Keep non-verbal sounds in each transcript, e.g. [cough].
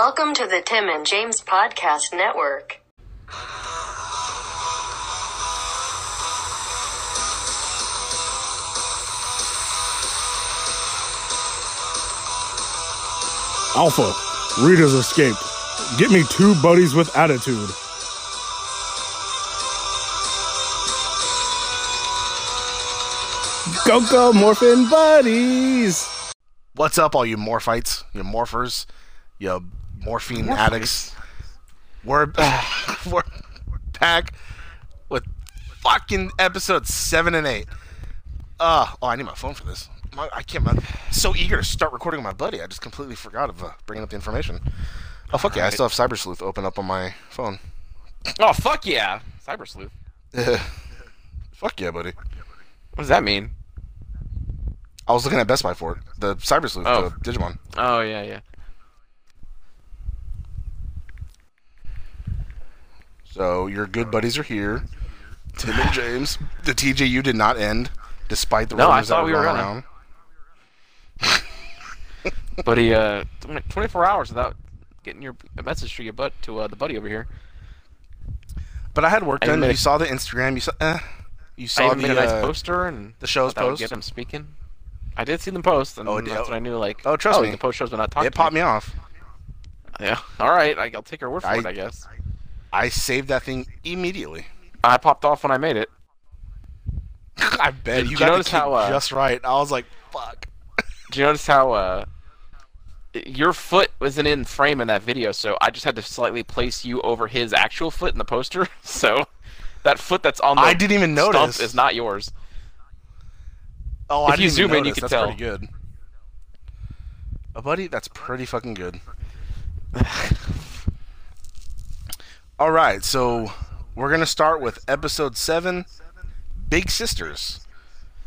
Welcome to the Tim and James Podcast Network. Alpha, Rita's escaped. Get me two buddies with attitude. Go go morphin buddies. What's up, all you morphites, you morphers, you morphine addicts? We're [laughs] we're back with fucking episodes seven and eight. Uh, oh, I need my phone for this. My, I can't. I'm so eager to start recording with my buddy. I just completely forgot of uh, bringing up the information. Oh fuck yeah! I still have Cyber Sleuth open up on my phone. Oh fuck yeah, Cyber Sleuth. [laughs] fuck yeah, buddy. What does that mean? I was looking at Best Buy for it. The Cyber Sleuth, Oh. the Digimon. Oh yeah, yeah. So your good buddies are here. Tim and James. The TJU did not end, despite the No, I rumors that thought were we were going gonna. around. [laughs] But he uh, 24 hours without getting your a message to your butt to uh, the buddy over here. But I had work And done. You a- saw the Instagram. You saw. Eh, you I saw even made the a nice uh, poster and the show's thought that would post. get him speaking. I did see them post, and Oh, it did- that's when I knew like. oh, trust oh, me. the post shows but not talking. It popped me off. Yeah. All right, I, I'll take her word for I- it. I guess. I saved that thing immediately. I popped off when I made it. [laughs] I bet you you got notice how, uh, just right. I was like, fuck. [laughs] Do you notice how uh, your foot wasn't in frame in that video, so I just had to slightly place you over his actual foot in the poster. [laughs] So that foot that's on the I didn't even stump notice. is not yours. Oh, If I you zoom in, you can That's tell. pretty good. Oh, buddy, that's pretty fucking good. All right, so we're gonna start with episode seven, Big Sisters,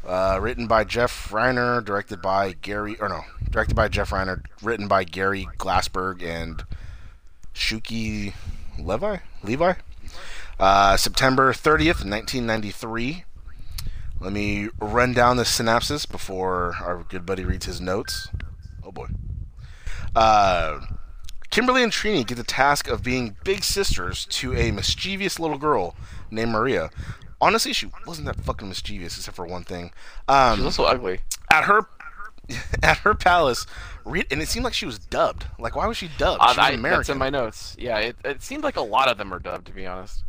uh, written by Jeff Reiner, directed by Gary, or no, directed by Jeff Reiner, written by Gary Glassberg and Shuki Levy. Levy. Uh, September 30th, 1993. Let me run down the synopsis before our good buddy reads his notes. Oh boy. Uh, Kimberly and Trini get the task of being big sisters to a mischievous little girl named Maria. Honestly, she wasn't that fucking mischievous, except for one thing. She's was so ugly. at her [laughs] at her palace, and it seemed like she was dubbed. Like, why was she dubbed? Uh, She was I, American. that's in my notes. Yeah, it, it seemed like a lot of them are dubbed, to be honest.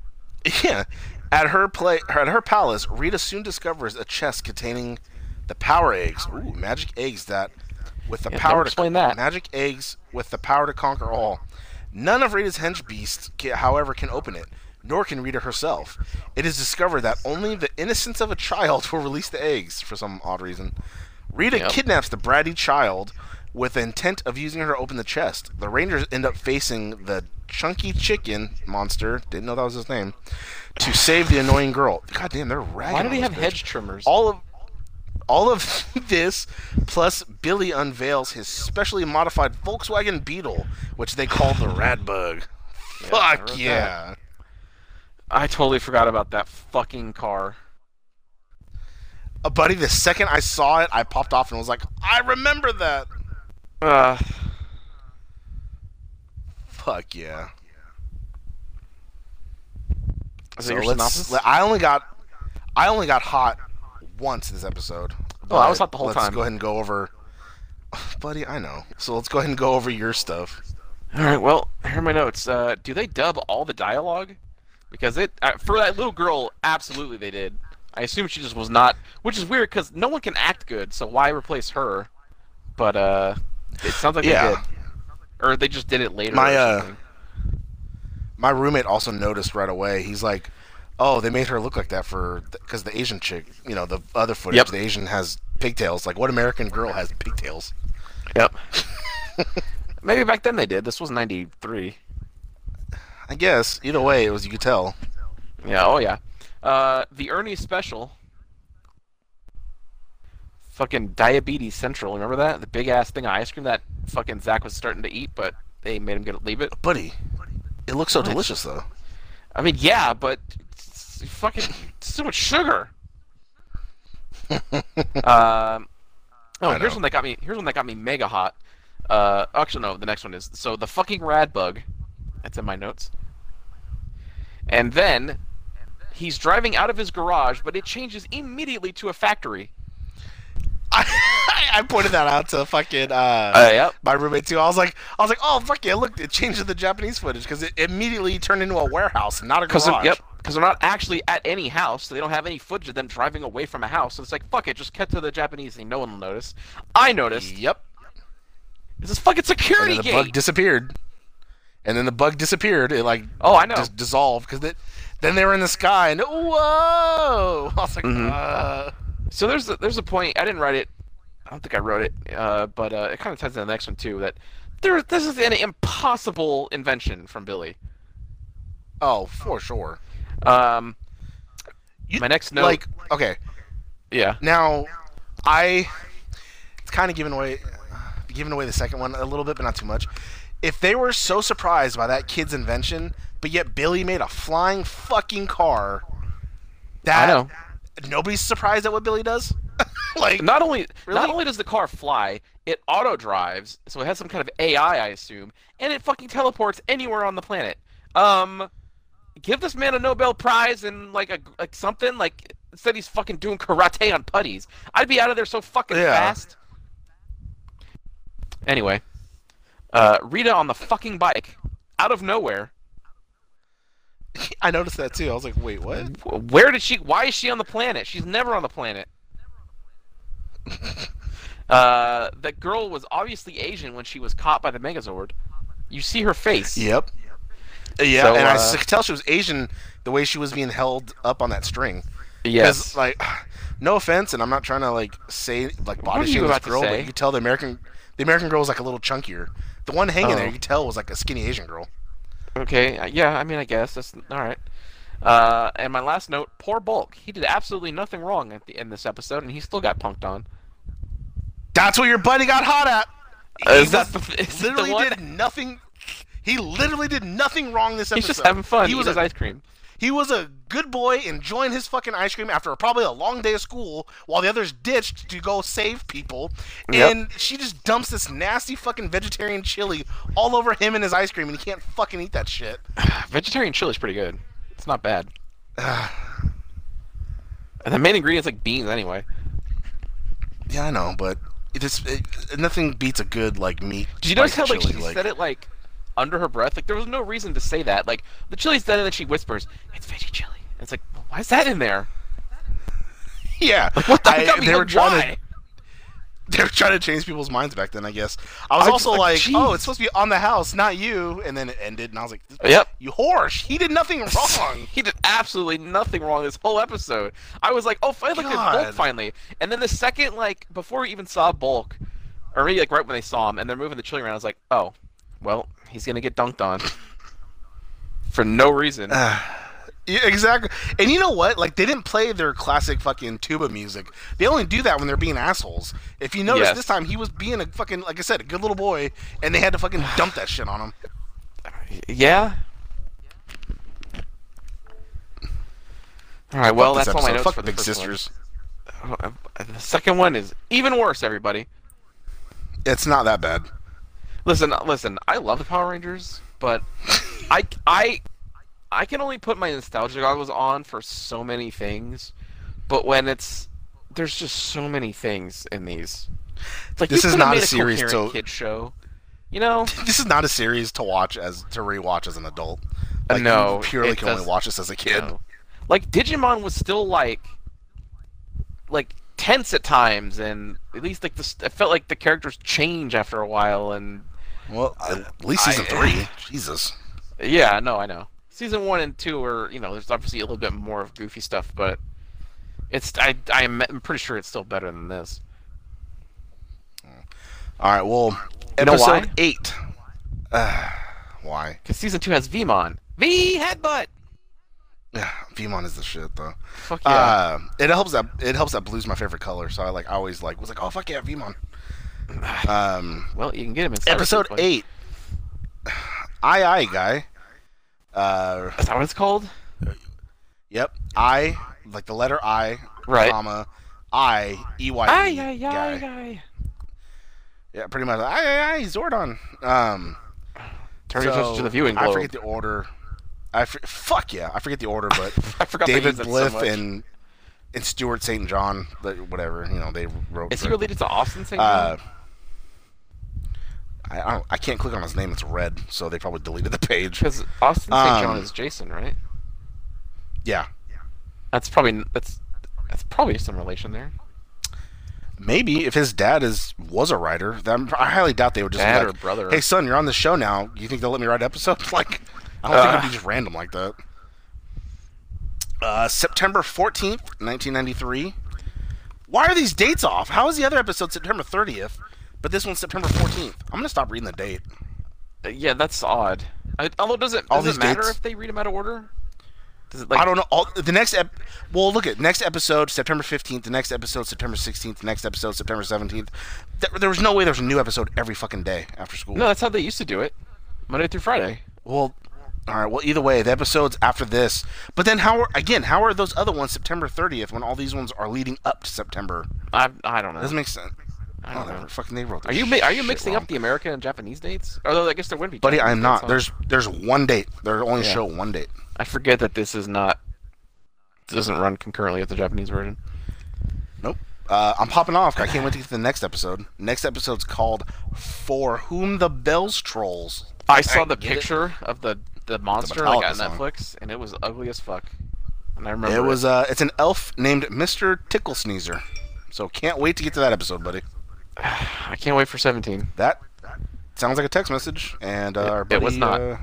[laughs] Yeah. At her play at her palace, Rita soon discovers a chest containing the power eggs. Ooh, magic eggs that with the Yeah, power to explain that. magic eggs with the power to conquer all. None of Rita's hench beasts, however, can open it, nor can Rita herself. It is discovered that only the innocence of a child [laughs] will release the eggs for some odd reason. Rita Yep. kidnaps the bratty child with the intent of using her to open the chest. The Rangers end up facing the chunky chicken monster, didn't know that was his name, to save the annoying girl. God damn, they're ragging. Why on he have bitch. hedge trimmers? All of all of [laughs] this, plus Billy unveils his specially modified Volkswagen Beetle, which they call the Radbug. I Fuck that. yeah. I totally forgot about that fucking car. Uh, buddy, the second I saw it, I popped off and was like, I remember that. Uh, Fuck yeah. is So let's- synopsis? I only got I only got hot once this episode. Oh, I was hot the whole time. let's go ahead and go over [laughs] Buddy, I know. So let's go ahead and go over your stuff. All right. Well, here are my notes. Uh, do they dub all the dialogue? Because it uh, for that little girl, absolutely they did. I assume she just was not, which is weird because no one can act good, so why replace her? But uh, it sounds like Yeah. they did, or they just did it later. My, uh. My roommate also noticed right away. He's like, "Oh, they made her look like that for because the Asian chick, you know, the other footage, Yep. the Asian has pigtails. Like, what American girl has pigtails? Yep. [laughs] Maybe back then they did. This was '93. I guess. Either way, it was you could tell. Yeah. Oh yeah. Uh, the Ernie special. Fucking diabetes central. Remember that? The big ass thing of ice cream that fucking Zach was starting to eat, but they made him get leave it. Buddy, it looks so delicious though. I mean, yeah, but it's fucking so much sugar. [laughs] um, oh, here's one that got me. Here's one that got me mega hot. Uh, actually, no. The next one is so the fucking rad bug. That's in my notes. And then he's driving out of his garage, but it changes immediately to a factory. I, [laughs] I pointed that out to fucking uh, Uh, yep. my roommate too. I was like, I was like, oh fuck yeah, look, it changed to the Japanese footage because it immediately turned into a warehouse and not a garage. yep, because they're not actually at any house, so they don't have any footage of them driving away from a house. So it's like, fuck it, just cut to the Japanese thing. No one will notice. I noticed. Yep. This is fucking And security then the gate. bug disappeared. And then the bug disappeared. It like Oh, I know. just dissolved because it. Then they were in the sky and whoa! [laughs] I was like, Mhm. uh, So there's a, there's a point. I didn't write it. I don't think I wrote it, uh, but uh, it kind of ties into the next one too. That there this is an impossible invention from Billy. oh for sure. Um, You- my next note. Like okay, yeah. Now, I it's kind of giving away giving away the second one a little bit, but not too much. If they were so surprised by that kid's invention, but yet Billy made a flying fucking car, that I know. nobody's surprised at what Billy does. [laughs] like, Not only Really? not only does the car fly, it auto drives, so it has some kind of AI, I assume, and it fucking teleports anywhere on the planet. Um, give this man a Nobel Prize and like a like something like instead he's fucking doing karate on putties. I'd be out of there so fucking Yeah. fast. Anyway, uh, Rita on the fucking bike, out of nowhere. [laughs] I noticed that too. I was like, wait, what? Where did she? Why is she on the planet? She's never on the planet. [laughs] uh, that girl was obviously Asian when she was caught by the Megazord. You see her face. Yep. Yeah, So, and I uh, s- could tell she was Asian the way she was being held up on that string. Yes. Like, [sighs] no offense, and I'm not trying to like say like body shame this girl, but you could tell the American the American girl was like a little chunkier. The one hanging there, Oh. you could tell was like a skinny Asian girl. Okay. uh, Yeah. I mean, I guess that's all right. Uh, and my last note: poor Bulk. He did absolutely nothing wrong at the end of this episode, and he still got punked on. That's what your buddy got hot at. Uh, He is that the- is literally did nothing. He literally did nothing wrong this episode. He's just having fun. He was a, ice cream. he was a good boy enjoying his fucking ice cream after probably a long day of school while the others ditched to go save people. Yep. And she just dumps this nasty fucking vegetarian chili all over him and his ice cream, and he can't fucking eat that shit. [sighs] Vegetarian chili's pretty good. It's not bad. [sighs] and the main ingredient's like beans anyway. Yeah, I know, but it's it, nothing beats a good like meat. Did you notice how like she said it like under her breath? Like there was no reason to say that. Like the chili's done, and then she whispers, "It's veggie chili." And it's like, well, why is that in there? [laughs] Yeah, like, What the? I- me they were trying why? to [laughs] they were trying to change people's minds back then. I guess I was I also like, like, oh, it's supposed to be on the house, not you. And then it ended, and I was like, Yep. you whore! He did nothing [laughs] wrong. He did absolutely nothing wrong this whole episode. I was like, oh, finally, look at Bulk finally. And then the second, like, before we even saw Bulk, or maybe like right when they saw him, and they're moving the chili around, I was like, oh, well, he's gonna get dunked on for no reason. [sighs] Yeah, exactly. And you know what? Like they didn't play their classic fucking tuba music. They only do that when they're being assholes. If you notice, Yes. this time he was being a fucking, like I said, a good little boy, and they had to fucking [sighs] dump that shit on him. Yeah. All right. Well, that's all my notes Fuck for the Big Sisters. One. Uh, The second one is even worse. Everybody, It's not that bad. Listen, uh, listen. I love the Power Rangers, but I, I, I can only put my nostalgia goggles on for so many things. But when it's there's just so many things in these. It's like This is not a made series to- kid show. You know, [laughs] This is not a series to watch as to rewatch as an adult. Like, you no, purely can only watch this as a kid. No. Like Digimon was still like like tense at times and at least like this it felt like the characters change after a while and Well, at least season I- three. Jesus. yeah, no, I know. Season 1 and 2 are, you know, there's obviously a little bit more of goofy stuff, but it's I I'm, I'm pretty sure it's still better than this. All right. Well, episode why? eight. Uh, [sighs] why? Cuz season 2 has Veemon. V headbutt. Yeah, Veemon is the shit though. Fuck yeah. Uh, it helps that it helps that blue's my favorite color, so I like I always like was like, oh fuck yeah, Veemon. Um, well, you can get him in episode eight. I I guy. Uh, Is that what it's called? yep. I like the letter I, Right. comma I E Y Ay E ay guy. Yeah, pretty much. Aye, aye, aye, Zordon. Um, Turn your attention to the viewing I forget the order. I for, fuck yeah, I forget the order, but [laughs] I forgot David it so and and Stewart St. John, whatever you know, they wrote. Is he related to Austin St. Uh, John? I, I, don't, I can't click on his name. It's red, so they probably deleted the page. Because Austin St. John um, is Jason, right? Yeah, That's probably that's that's probably some relation there. maybe if his dad is was a writer, then I highly doubt they would just be Dad like, or brother. "Hey son, you're on the show now. You think they'll let me write episodes?" [laughs] Like, I don't think it'd be just random like that. Uh, September fourteenth, nineteen ninety three. Why are these dates off? How is the other episode September thirtieth, but this one's September fourteenth? I'm gonna stop reading the date. Uh, yeah, that's odd. I, although does it does it matter dates- if they read them out of order? Does it like I don't know. All the next ep- well, look at next episode September fifteenth. The next episode September sixteenth. The next episode September seventeenth. There, there was no way there was a new episode every fucking day after school. No, that's how they used to do it. Monday through Friday. Well, all right. Well, either way, the episodes after this. But then how are again? How are those other ones September thirtieth when all these ones are leading up to September? I I don't know. Doesn't make sense. I don't Whatever. know. Fucking they wrote. Are you mi- are you mixing wrong. up the American and Japanese dates? Although I guess there wouldn't be. Buddy, I'm not. There's there's one date. They only Yeah. show one date. I forget that this is not. Doesn't run concurrently with the Japanese version. Nope. Uh, I'm popping off. I can't wait to get to the next episode. Next episode's called "For Whom the Bells Trolls." I saw the get it? picture of the the monster like on. Netflix, and it was ugly as fuck. And I remember It was uh, it's an elf named Mister Tickle Sneezer. So can't wait to get to that episode, buddy. [sighs] I can't wait for 17. That sounds like a text message, and uh, It- our it buddy. was not. Uh,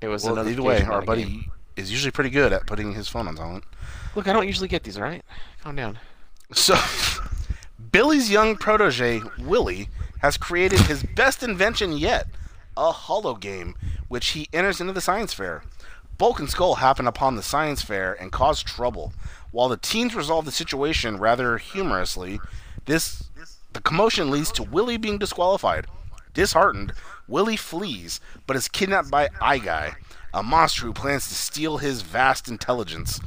It was well, either way, our game. buddy is usually pretty good at putting his phone on silent. Look, I don't usually get these, all right? Calm down. So, [laughs] Billy's young protege, Willie, has created his [laughs] best invention yet a hollow game, which he enters into the science fair. Bulk and Skull happen upon the science fair and cause trouble. While the teens resolve the situation rather humorously, this the commotion leads to Willie being disqualified. Disheartened, Willie flees, but is kidnapped by Eye Guy, a monster who plans to steal his vast intelligence.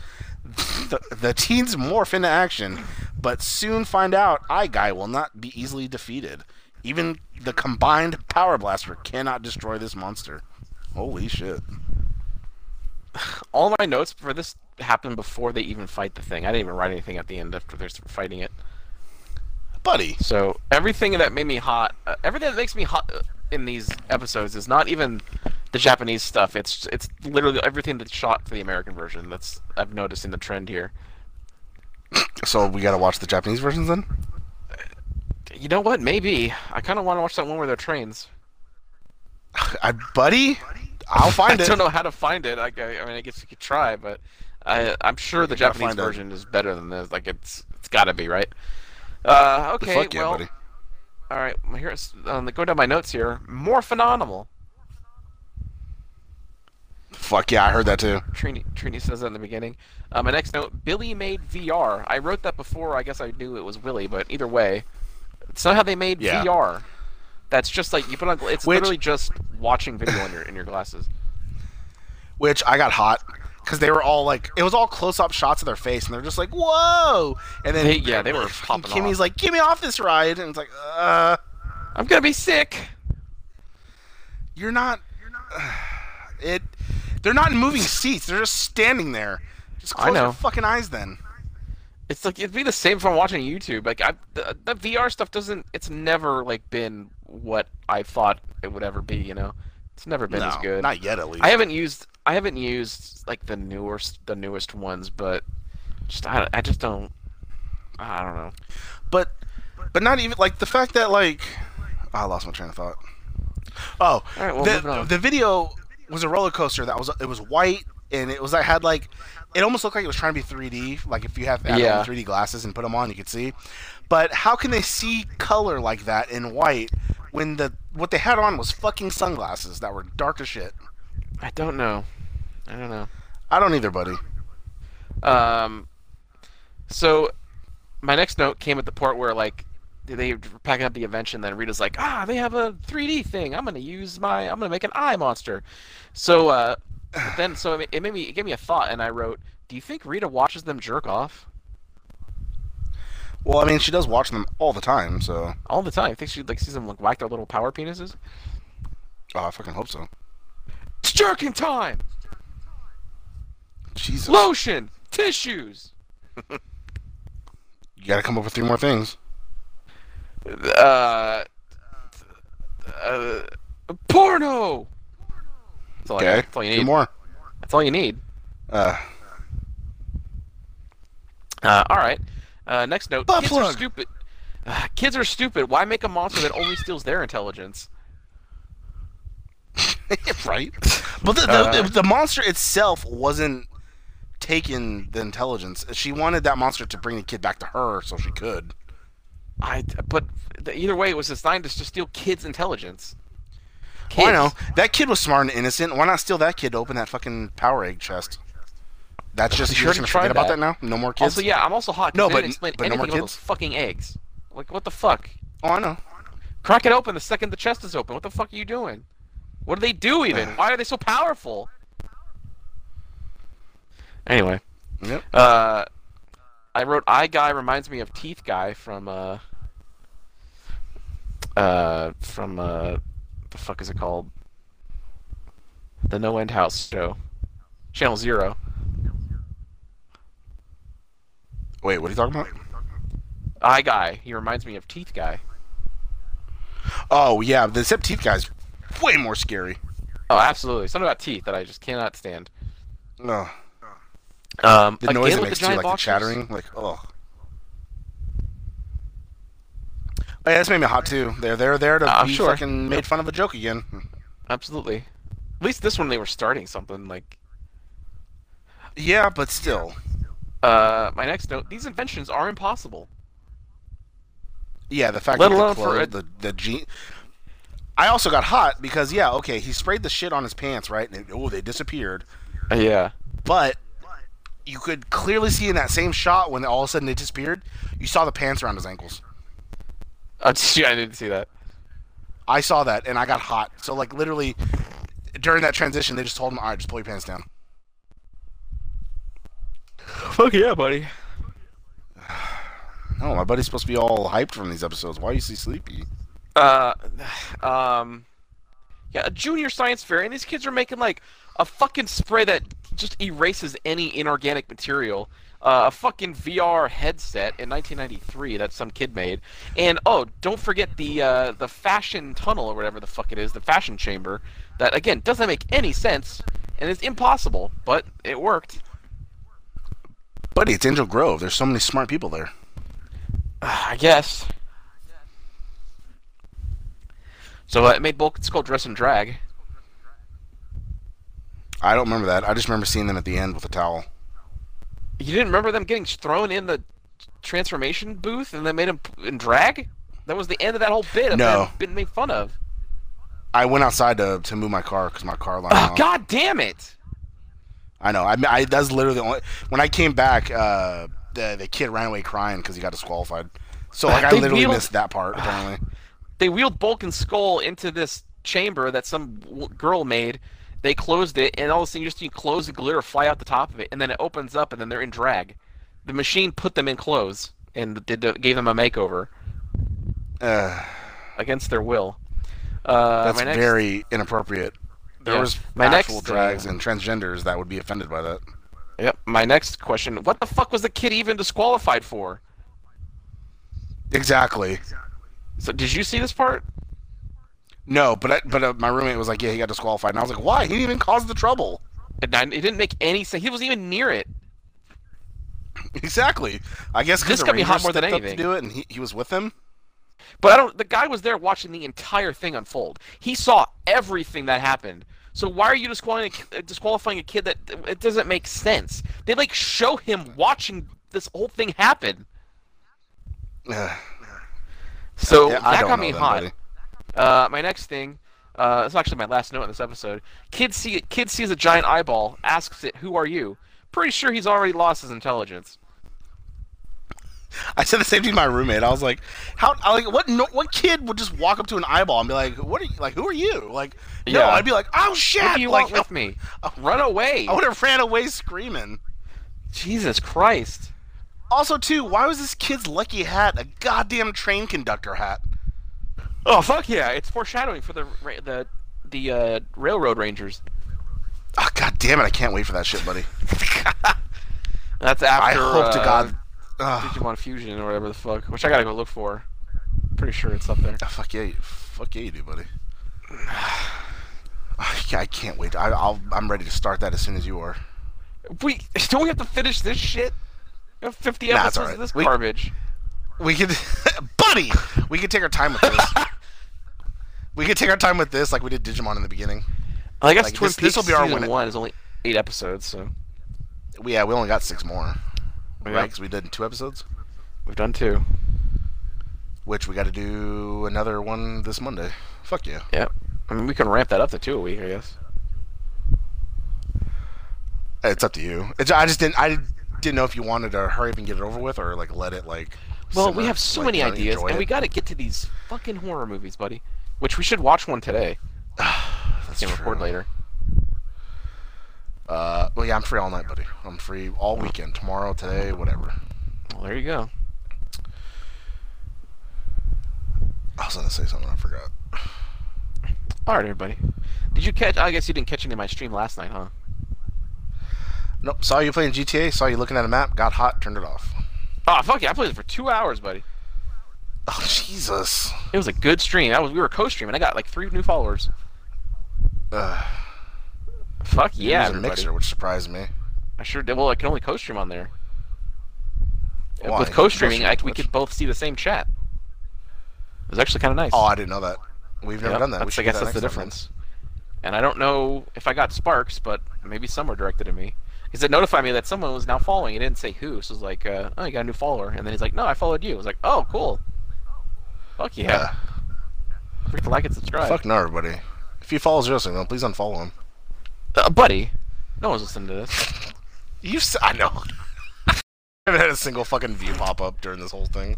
the, the teens morph into action, but soon find out Eye Guy will not be easily defeated. Even the combined Power Blaster cannot destroy this monster. Holy shit. [sighs] All my notes for this happened before they even fight the thing. I didn't even write anything at the end after they're fighting it. Buddy, So everything that made me hot, uh, everything that makes me hot uh, in these episodes is not even the Japanese stuff. It's it's literally everything that's shot for the American version. That's I've noticed in the trend here. so we gotta watch the Japanese versions then? You know what? Maybe I kind of want to watch that one where they're trains. [laughs] I, buddy, I'll find [laughs] I it. I don't know how to find it. I, I mean, I guess you could try, but I, I'm sure the You gotta Japanese version is better than this. Like it's it's got to be right. Uh, okay, Fuck yeah, well, buddy. all right. Here's um, go down my notes here. More phenomenal. Fuck yeah, I heard that too. Trini, Trini says that in the beginning. Uh, my next note: Billy made VR. I wrote that before. I guess I knew it was Willie, but either way, it's not how they made Yeah. VR. That's just like you put on. It's Which- literally just watching video in your in your glasses. Which I got hot because they were all like, it was all close-up shots of their face, and they're just like, "Whoa!" And then They- yeah, they were popping Kimmy's off. like, "Get me off this ride!" And it's like, "Uh, I'm gonna be sick. you're not." You're not. Uh, it. They're not in moving seats. They're just standing there. Just close your fucking eyes then. It's like it'd be the same if I'm watching YouTube. Like I, the, the VR stuff doesn't. It's never like been what I thought it would ever be. You know, it's never been no, as good. not yet at least. I haven't used. I haven't used like the newest, the newest ones, but just I, I just don't. I don't know. but but not even like the fact that like oh, I lost my train of thought. Oh, right, well, the the video was a roller coaster that was it was white and it was I had like it almost looked like it was trying to be 3D. Like if you have Yeah. 3D glasses and put them on, you could see. But how can they see color like that in white when the what they had on was fucking sunglasses that were dark as shit? I don't know. I don't know. I don't either, buddy. Um, so my next note came at the part where like they were packing up the invention. Then Rita's like, ah, they have a 3D thing. I'm gonna use my. I'm gonna make an eye monster. So uh, then so it, it made me it gave me a thought, and I wrote, do you think Rita watches them jerk off? Well, I mean, she does watch them all the time, so All the time. I think she like sees them like whack their little power penises. oh, I fucking hope so. It's jerking time. Jesus, Lotion, tissues. you gotta come up with three more things. Uh, uh, porno. That's all, Okay, got. That's all you two need. more. That's all you need. Uh, Uh, all right. Uh, next note. Butt kids are stupid. Uh, kids are stupid. Why make a monster that only steals their intelligence? [laughs] right. But the, the, Uh, the, the monster itself wasn't taking the intelligence. She wanted that monster to bring the kid back to her so she could. I. But the, either way, it was designed to steal kids' intelligence. Well, I know that kid was smart and innocent. Why not steal that kid to open that fucking power egg chest? That's just You you're gonna forget tried about that that. now. No more kids. Also, yeah, I'm also hot. No, but- explain but no more about kids? those fucking eggs. Like, what the fuck? Oh, I know. Crack it open the second the chest is open. What the fuck are you doing? What do they do even? [sighs] Why are they so powerful? Anyway, Yep. uh, I wrote "Eye Guy" reminds me of Teeth Guy from uh, uh, from uh, the fuck is it called? The No End House show, Channel Zero. Wait, what are you talking about? Eye Guy. He reminds me of Teeth Guy. Oh yeah, the except teeth guy's way more scary. Oh, absolutely. Something about teeth that I just cannot stand. Ugh. Um, The noise it makes too, like the chattering, like oh. Oh, yeah, that's made me hot too. They're they're there to Uh, be sure. fucking made fun of a joke again. Absolutely. At least this one they were starting something like. Yeah, but still. Uh, my next note: These inventions are impossible. Yeah, the fact Let that alone the for clothes, the the jean. I also got hot because yeah, okay, he sprayed the shit on his pants, right? And oh, they disappeared. Yeah. But you could clearly see in that same shot when all of a sudden they disappeared, you saw the pants around his ankles. Yeah, I didn't see that. I saw that and I got hot. So like literally during that transition, they just told him, "All right, just pull your pants down." Fuck yeah, buddy. [sighs] No, my buddy's supposed to be all hyped from these episodes. Why is he sleepy? Uh, [sighs] um, yeah, a junior science fair, and these kids are making like a fucking spray that just erases any inorganic material. Uh, a fucking VR headset in 1993 that some kid made, and oh, don't forget the uh, the fashion tunnel or whatever the fuck it is, the fashion chamber. That again doesn't make any sense and it's impossible, but it worked. Buddy, it's Angel Grove. There's so many smart people there. [sighs] I guess. So uh, it made Bulk Skull dress and drag. I don't remember that. I just remember seeing them at the end with a towel. You didn't remember them getting thrown in the transformation booth and they made him in drag? That was the end of that whole bit of No. being made fun of. I went outside to to move my car because my car line. Oh, God damn it! I know. I, I that's literally the only. When I came back, uh, the the kid ran away crying because he got disqualified. So like, [laughs] I literally wheeled- missed that part. [sighs] Apparently. They wheeled Bulk and Skull into this chamber that some w- girl made. They closed it, and all of a sudden you just see clothes and glitter fly out the top of it, and then it opens up, and then they're in drag. The machine put them in clothes and did the, gave them a makeover Uh, against their will. Uh, that's next, very inappropriate. There Yeah. was My actual next, drags uh, and transgenders that would be offended by that. Yep. My next question: What the fuck was the kid even disqualified for? Exactly. So did you see this part? No, but I, but uh, my roommate was like, yeah, he got disqualified, and I was like, why? He didn't even cause the trouble. It, it didn't make any sense. He wasn't even near it. Exactly. I guess because This got me hot more than up to do it, and he, he was with him. But I don't. The guy was there watching the entire thing unfold. He saw everything that happened. So why are you disqualifying a, disqualifying a kid that it doesn't make sense? They like show him watching this whole thing happen. [sighs] So Yeah, that got me hot. buddy. Uh, my next thing. Uh, it's actually my last note in this episode. Kid see kid sees a giant eyeball, asks it, "Who are you?" Pretty sure he's already lost his intelligence. I said the same thing to my roommate. I was like, "How? I like what? No, what kid would just walk up to an eyeball and be like, "What are you? Like, who are you?" Like, no, Yeah. I'd be like, "Oh shit!" What do you like, want with me? [laughs] Run away! I would have ran away screaming. Jesus Christ! Also, too, why was this kid's lucky hat a goddamn train conductor hat? Oh fuck yeah! It's foreshadowing for the the the uh, railroad rangers. Oh, god damn it! I can't wait for that shit, buddy. [laughs] That's after. I hope to uh, God. Ugh. Digimon Fusion or whatever the fuck, which I gotta go look for. Pretty sure it's up there. Oh, fuck yeah, fuck yeah, you do, buddy. [sighs] I can't wait. I, I'll, I'm ready to start that as soon as you are. We [laughs] don't we have to finish this shit? We have 50 Nah, it's episodes of this We- garbage. We could, [laughs] buddy. We could take our time with this. We could take our time with this, like we did Digimon in the beginning. I guess like, Twin this- Peaks this'll be our season win- one is only eight episodes, so We, yeah, we only got six more, we right? Because we did two episodes. we've done two. Which we got to do another one this Monday. Fuck yeah. Yep. I mean, we can ramp that up to two a week, I guess. Eh, it's up to you. It's, I just didn't. I didn't know if you wanted to hurry up and get it over with, or like let it like. Well, simmer, we have so like, many ideas, and it. we got to get to these fucking horror movies, buddy. Which we should watch one today. [sighs] That's Can record later. Uh, well, yeah, I'm free all night, buddy. I'm free all weekend. Tomorrow, today, whatever. Well, there you go. I was gonna say something. I forgot. All right, everybody. Did you catch? I guess you didn't catch any of my stream last night, huh? Nope. Saw you playing GTA. Saw you looking at a map. Got hot. Turned it off. Oh fuck yeah! I played it for two hours, buddy. Oh Jesus. It was a good stream. I was we were co-streaming. I got like three new followers. Uh, Fuck yeah, it was a mixer, which surprised me. I sure did. Well, I can only co-stream on there. Why? With co-streaming, Co-stream I, we could both see the same chat. It was actually kind of nice. Oh, I didn't know that. We've never Yep, done that. That's, I guess that that's the next time, difference. And I don't know if I got sparks, but maybe some were directed at me. Because it notified me that someone was now following. It didn't say who, so it was like, uh, oh, you got a new follower. And then he's like, no, I followed you. I was like, oh, cool. Fuck yeah. Yeah. Forget to like and subscribe. Fuck no, everybody. If you follow Zero Signal, please unfollow him. Uh, buddy, no one's listening to this. [laughs] You, s- I know. [laughs] I haven't had a single fucking view pop up during this whole thing.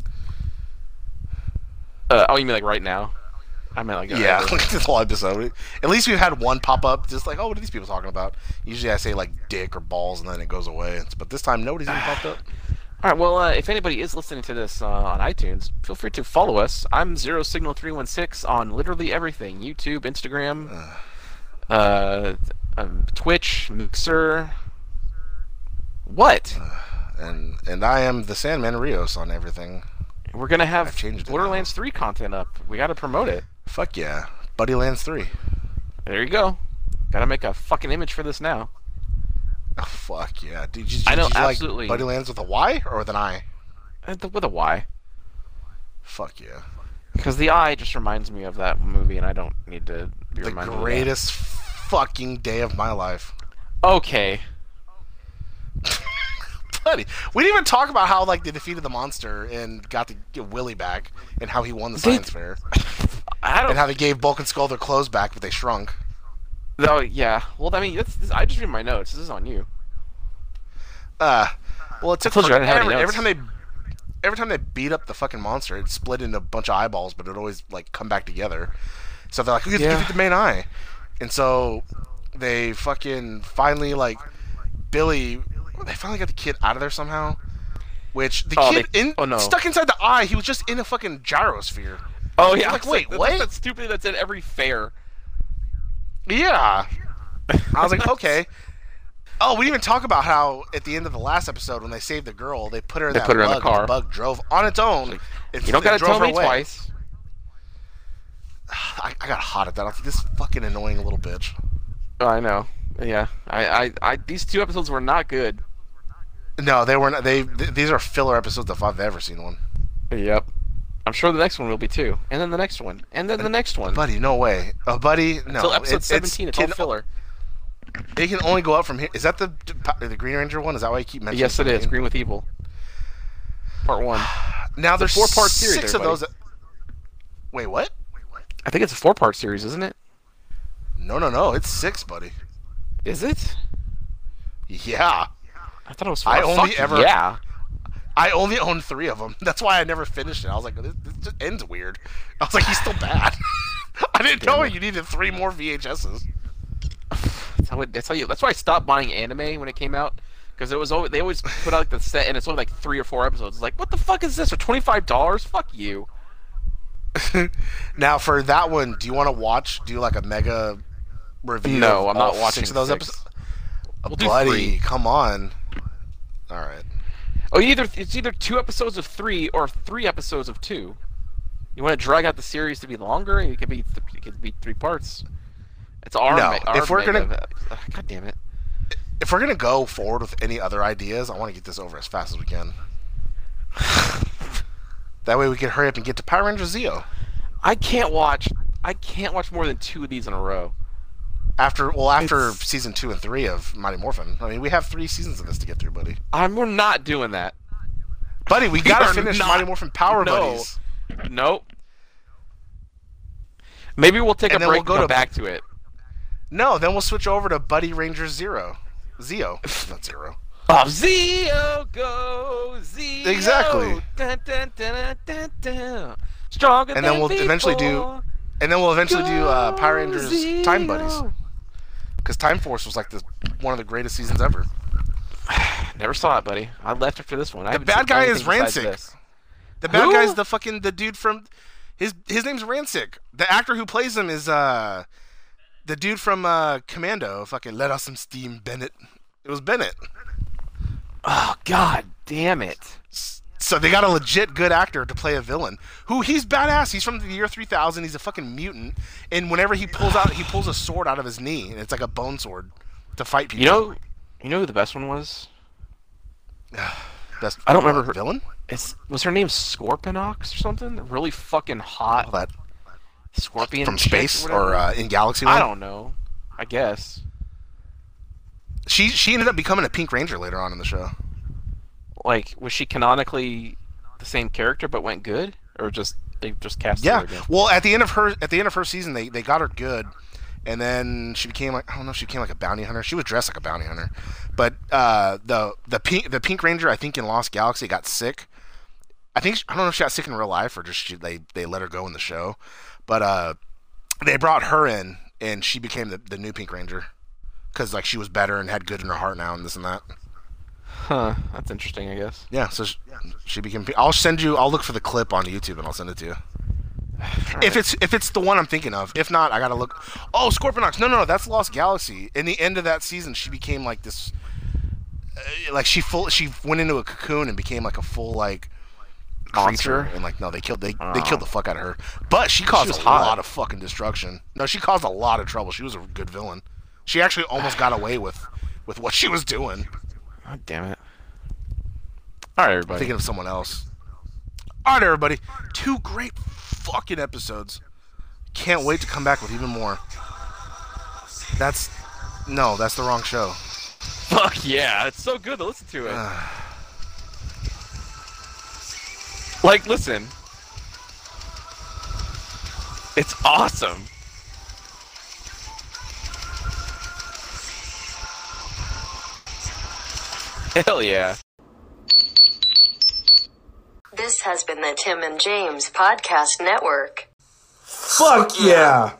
Uh, oh, you mean like right now? I meant like Yeah, like [laughs] this whole episode. At least we've had one pop up, just like, oh, what are these people talking about? Usually I say like dick or balls, and then it goes away. But this time, nobody's even popped up. [sighs] [sighs] [sighs] All right. Well, uh, if anybody is listening to this uh, on iTunes, feel free to follow us. I'm Zero Signal Three One Six on literally everything: YouTube, Instagram, uh, um, Twitch, Mixer. What? And and I am the Sandman Rios on everything. We're gonna have I've changed it Borderlands Three content up. We got to promote it. Fuck yeah, Buddy Lands three. There you go. Got to make a fucking image for this now. Oh, fuck yeah, did you, I know, did you absolutely. like Buddy Lands with a Y or with an I? Uh, With a Y. Fuck yeah, Because the eye just reminds me of that movie, and I don't need to be the reminded. of that. greatest fucking day of my life. Okay. [laughs] Buddy, we didn't even talk about how like they defeated the monster and got to get Willy back, and how he won the They- science fair, [laughs] I don't. and how they gave Bulk and Skull their clothes back, but they shrunk. Oh yeah. Well, I mean, that's, this, I just read my notes. This is on you. Uh, well, it took told you I didn't have any forever. Every time they, every time they beat up the fucking monster, it split into a bunch of eyeballs, but it always like come back together. So they're like, we have to Yeah. the main eye, and so they fucking finally like Billy. They finally got the kid out of there somehow. Which the Oh, kid they- in oh, no. stuck inside the eye. He was just in a fucking gyrosphere. Oh yeah. like, [laughs] I wait, that's- what? That's stupid. That's at every fair. Yeah. I was like, [laughs] okay. Oh, we didn't even talk about how at the end of the last episode when they saved the girl, they put her in They that put her in bug, the and car. bug drove on its own. It- You don't gotta tell me away. twice. [sighs] I, I got hot at that. I was like, this fucking annoying little bitch. Oh, I know. Yeah. I, I, I. These two episodes were not good. No, they weren't. They th- these are filler episodes if I've ever seen one. Yep. I'm sure the next one will be too, and then the next one, and then the next one. Buddy, no way. Uh, buddy, no. Until episode it's, 17, it's, all can, filler. They can only go up from here. Is that the the Green Ranger one? Is that why you keep mentioning? Yes, it is. 17? Green with Evil. Part one. [sighs] Now It's there's four-part series, Six of everybody. those. That... Wait, what? I think it's a four-part series, isn't it? No, no, no. It's six, buddy. Is it? Yeah. I thought it was. I oh, only fuck ever- Yeah. I only own three of them. [laughs] That's why I never finished it. I was like, this, this just ends weird. I was like, he's still bad. [laughs] I didn't know it. you needed three more VHSs. [sighs] That's how, it, that's how you. That's why I stopped buying anime when it came out, because it was always they always put out like the set and it's only like three or four episodes. It's like, what the fuck is this for twenty five dollars? Fuck you. [laughs] Now for that one, do you want to watch? Do like a mega review? No, of I'm not watching six of those episodes. We'll Buddy, come on. All right. Oh, either it's either two episodes of three or three episodes of two. You want to drag out the series to be longer? It could be it could be three parts. It's our No, ma- our if we're gonna- mega- Ugh, God damn it. If we're gonna go forward with any other ideas, I want to get this over as fast as we can. [laughs] that way we can hurry up and get to Power Rangers Zeo. I can't watch. I can't watch more than two of these in a row. After well, after It's- season two and three of Mighty Morphin. I mean, we have three seasons of this to get through, buddy. I'm we're not doing that. Buddy, we gotta finish not- Mighty Morphin Power No. Buddies. Nope. Maybe we'll take And a break we'll go to- back to it. No, then we'll switch over to Buddy Rangers Zero. Zeo, [laughs] not Zero. Oh, Zeo go Zeo. Exactly. Dun, dun, dun. Stronger And then we'll eventually do. And then we'll eventually do uh, Power Go Rangers Time Buddies. Because Time Force was like the one of the greatest seasons ever. [sighs] Never saw it, buddy. I left after this one. The bad guy is Ransik. The bad Who? guy's the fucking the dude from his his name's Ransik. The actor who plays him is uh the dude from uh Commando. Fucking let off some steam, Bennett. It was Bennett. Oh God, damn it! So they got a legit good actor to play a villain. Who he's badass. He's from the year 3000. He's a fucking mutant. And whenever he pulls out, he pulls a sword out of his knee, and it's like a bone sword to fight people. You know, you know who the best one was? [sighs] Best, I don't remember her- villain. It's was her name Scorpionox or something? Really fucking hot All that scorpion from space whatever. or uh, in Galaxy. I don't know. I guess. She she ended up becoming a Pink Ranger later on in the show. Like, was she canonically the same character but went good, or just they just cast Yeah. her again? Well, at the end of her at the end of her season, they, they got her good, and then she became like I don't know, she became like a bounty hunter. She was dressed like a bounty hunter, but uh, the the pink the Pink Ranger I think in Lost Galaxy got sick. I think I don't know if she got sick in real life or just she, they they let her go in the show, but uh, they brought her in and she became the, the new Pink Ranger because like she was better and had good in her heart now and this and that. Huh. That's interesting, I guess. Yeah, so she, she became. I'll send you. I'll look for the clip on YouTube and I'll send it to you. [sighs] If it's if it's the one I'm thinking of, if not, I gotta look. Oh, Scorpionox. No, no, no, that's Lost Galaxy. In the end of that season, she became like this. Uh, like she full, she went into a cocoon and became like a full like creature. Monster? And like no, they killed they they Oh. killed the fuck out of her. But she caused was a hot. lot of fucking destruction. No, she caused a lot of trouble. She was a good villain. She actually almost got away with with what she was doing. God damn it. All right, everybody. thinking of someone else. All right, everybody. Two great fucking episodes. Can't wait to come back with even more. That's no, that's the wrong show. Fuck yeah, it's so good to listen to it. like, listen. It's awesome. Hell yeah. This has been the Tim and James Podcast Network. Fuck yeah!